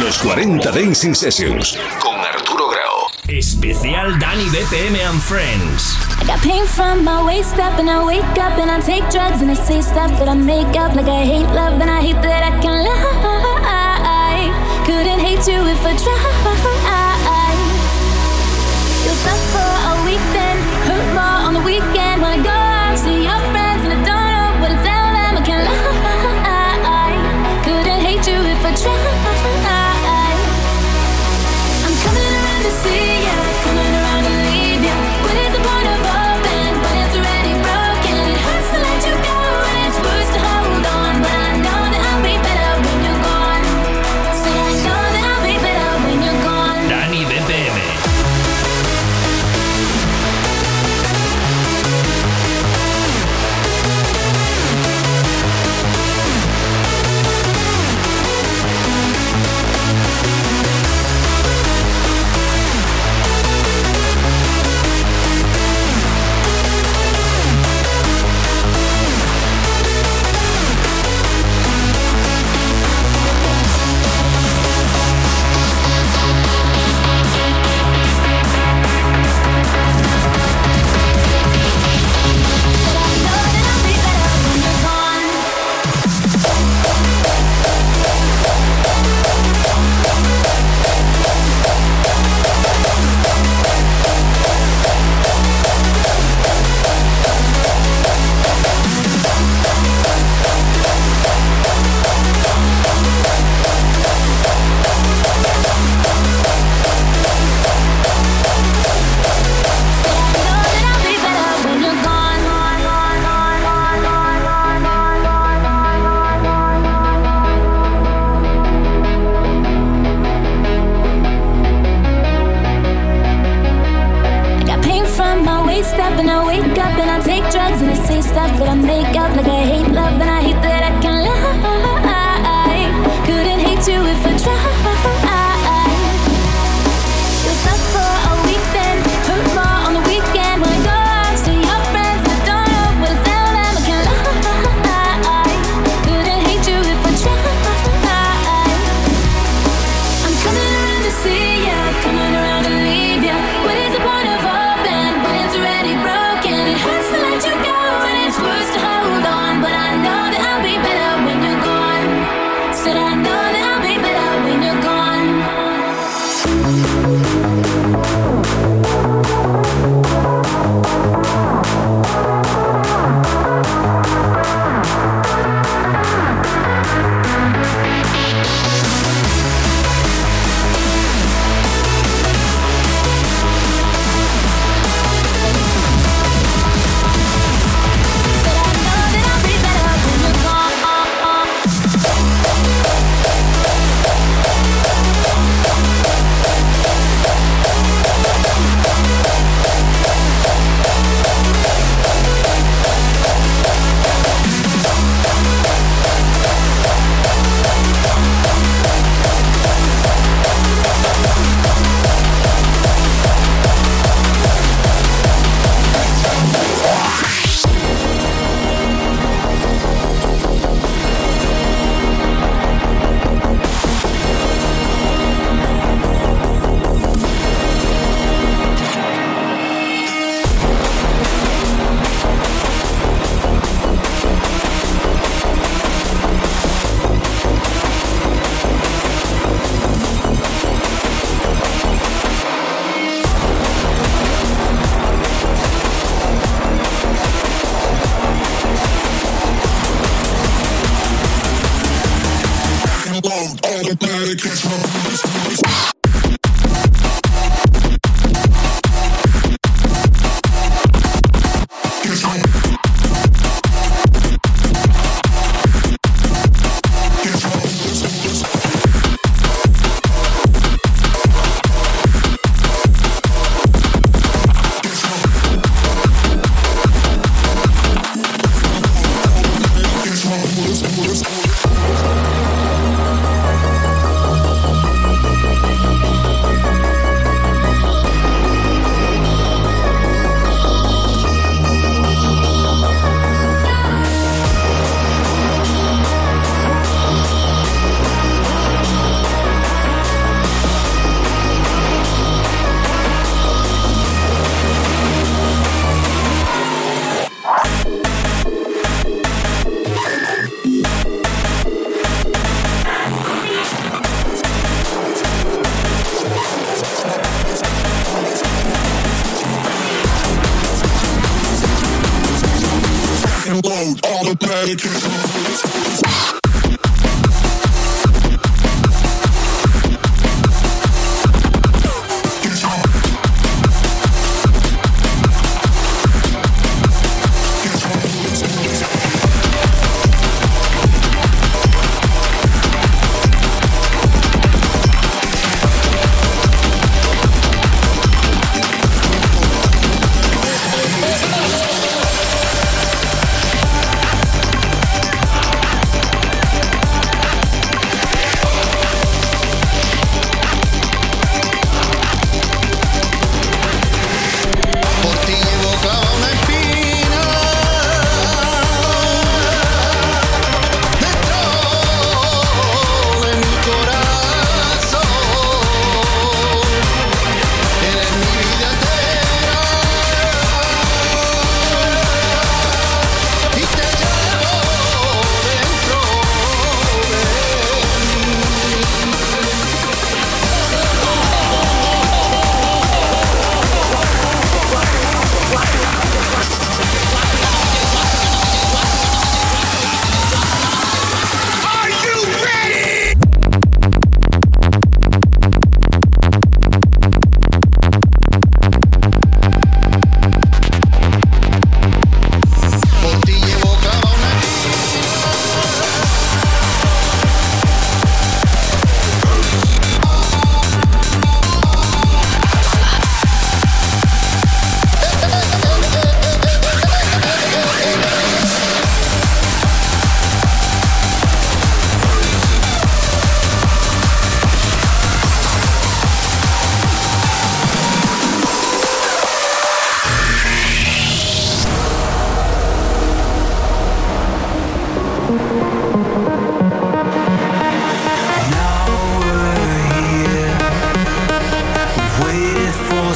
Los 40 Dancing Sessions con Arturo Grau. Especial Danny BPM and Friends. I got pain from my waist up and I wake up and I take drugs and I say stuff that I make up like I hate love and I hate that I can lie. Couldn't hate you if I tried. You'll a week then, hurt more on the weekend when I go out see your friends and I don't know what to tell them I can lie. Couldn't hate you if I tried.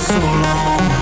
so long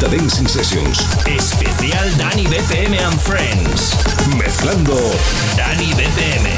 40 Dancing Sessions. Especial Dani BPM and Friends. Mezclando Dani BPM.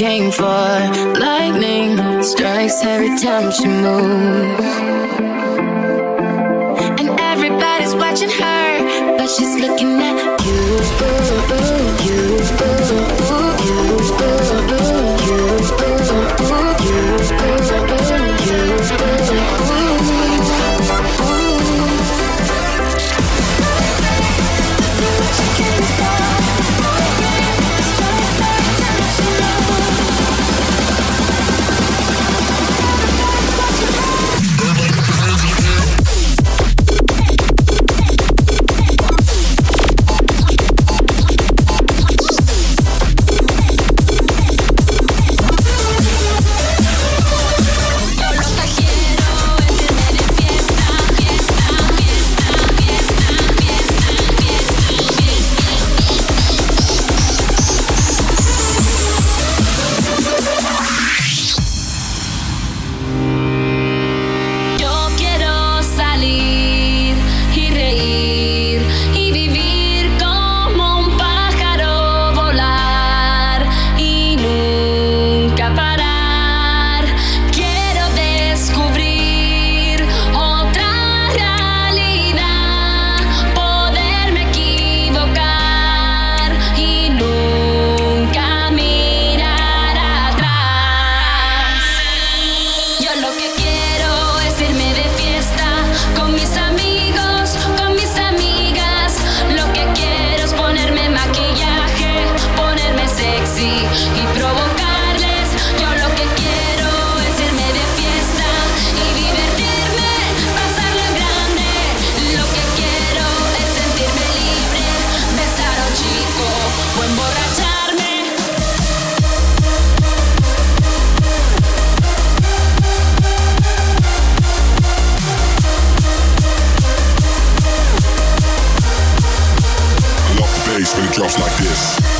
came from Peace.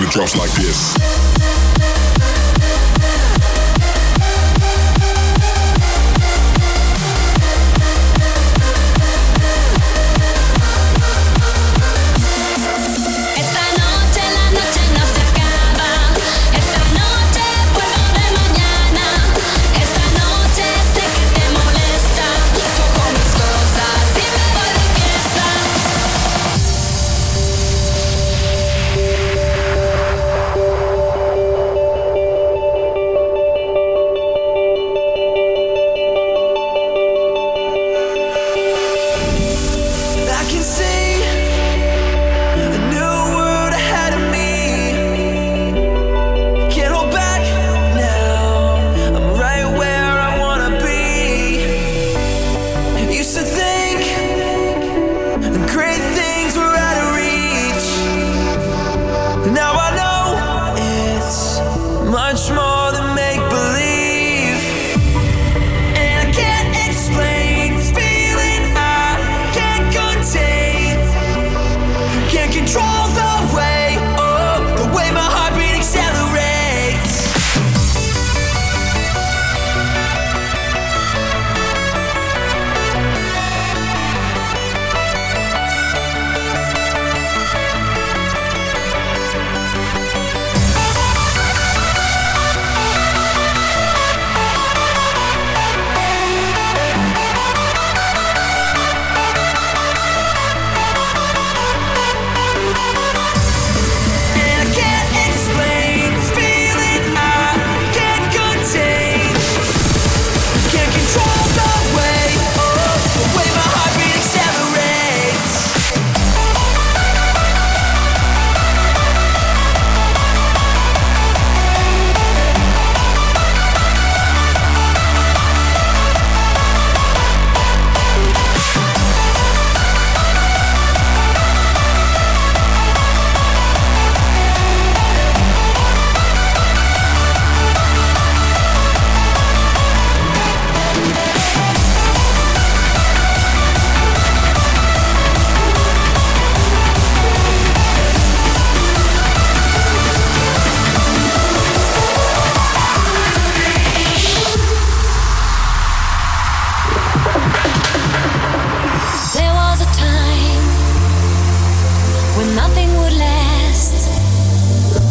It drops like this.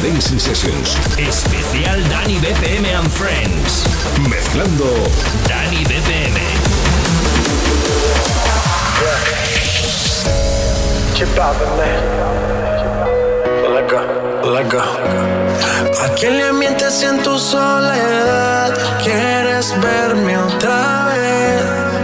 Dancing Sessions. Especial Dani BPM and Friends. Mezclando Dani BPM. ¿A quién le mientes en tu soledad? ¿Quieres verme otra vez?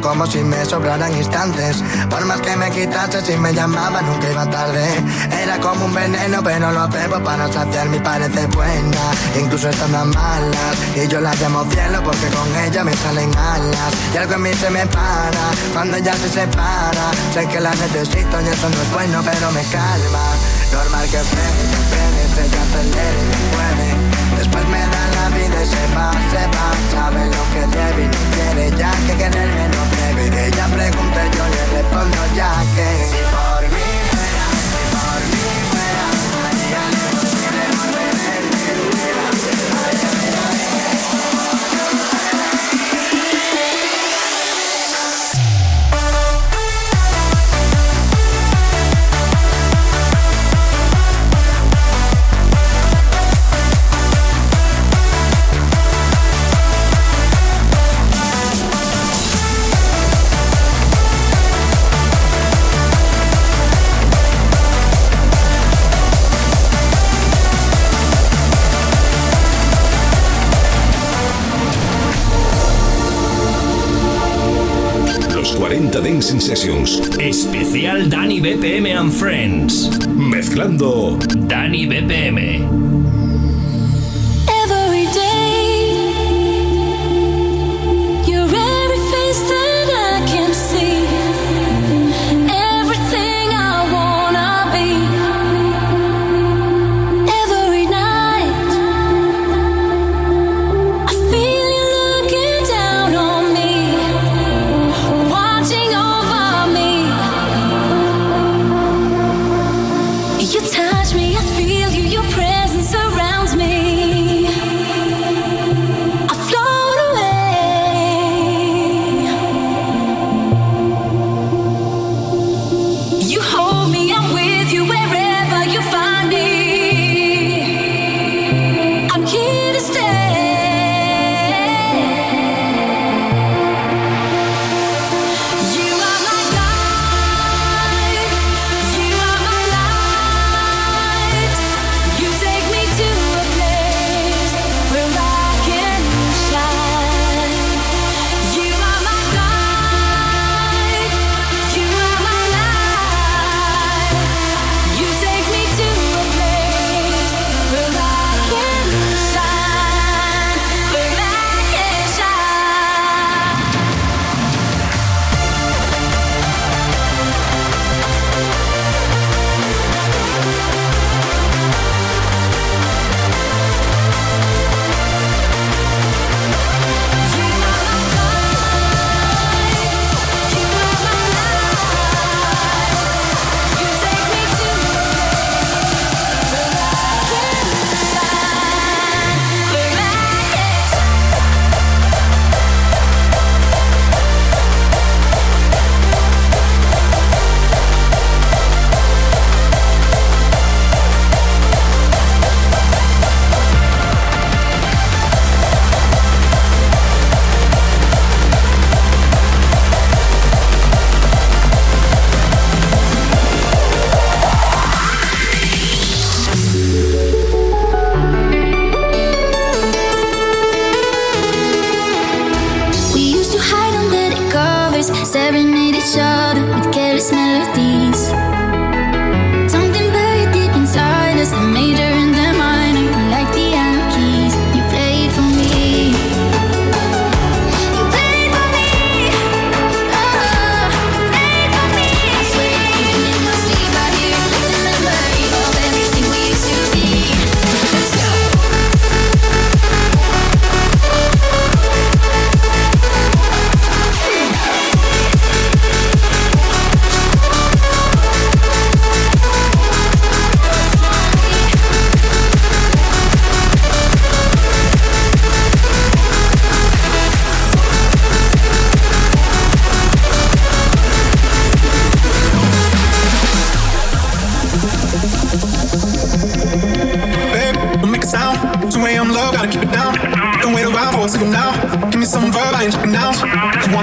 Como si me sobraran instantes. Por más que me quitase, si me llamaba nunca iba tarde. Era como un veneno, pero lo bebo para saciar mi parece buena. Incluso estando malas, y yo la llamo cielo porque con ella me salen alas. Y algo en mí se me para cuando ella se separa. Sé que la necesito y eso no es bueno, pero me calma. Normal que frene, frene, se puede. Después me da la vida y se va, se va. Sabe lo que debe y no quiere ya que quererme no debe. Ella pregunta yo le respondo ya que si Dancing Sessions. Especial Danny BPM and Friends. Mezclando Danny BPM.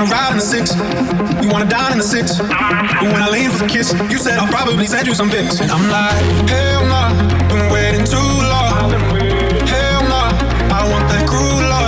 ride in the six. You wanna dine in the six. But when I lean for the kiss, you said I'll probably send you some pics. And I'm like, hell nah, been waiting too long. Hell nah, I want that cruel love.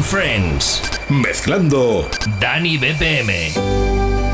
And Friends. Mezclando Dani BPM.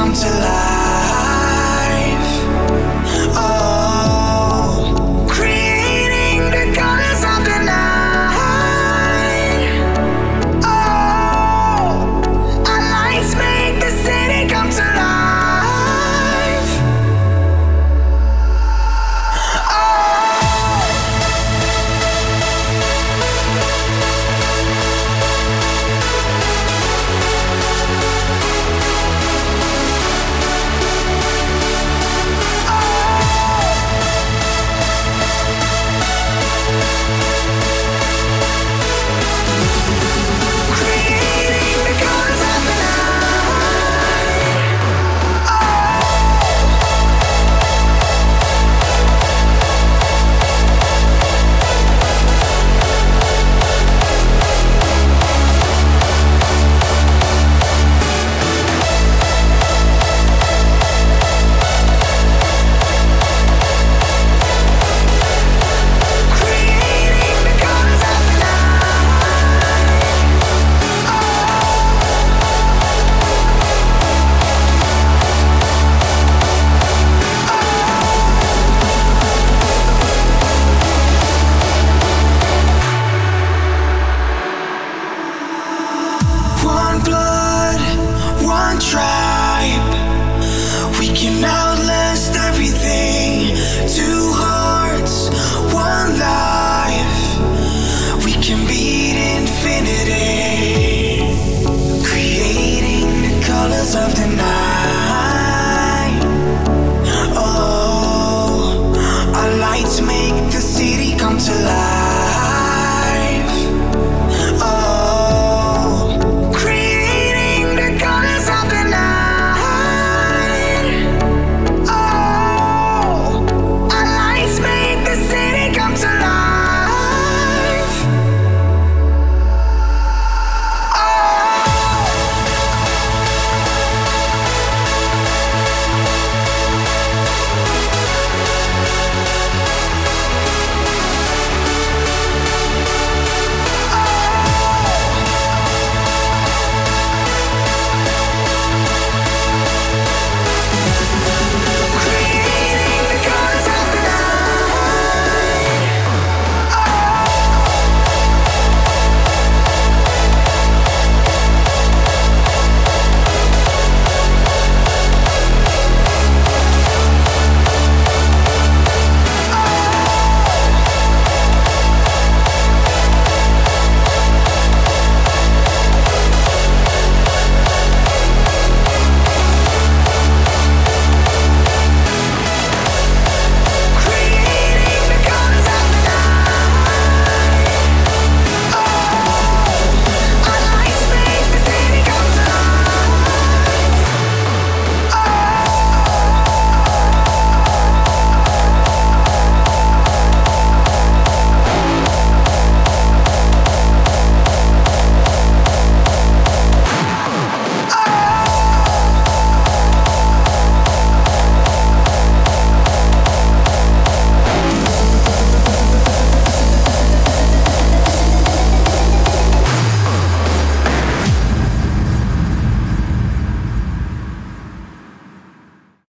come to life.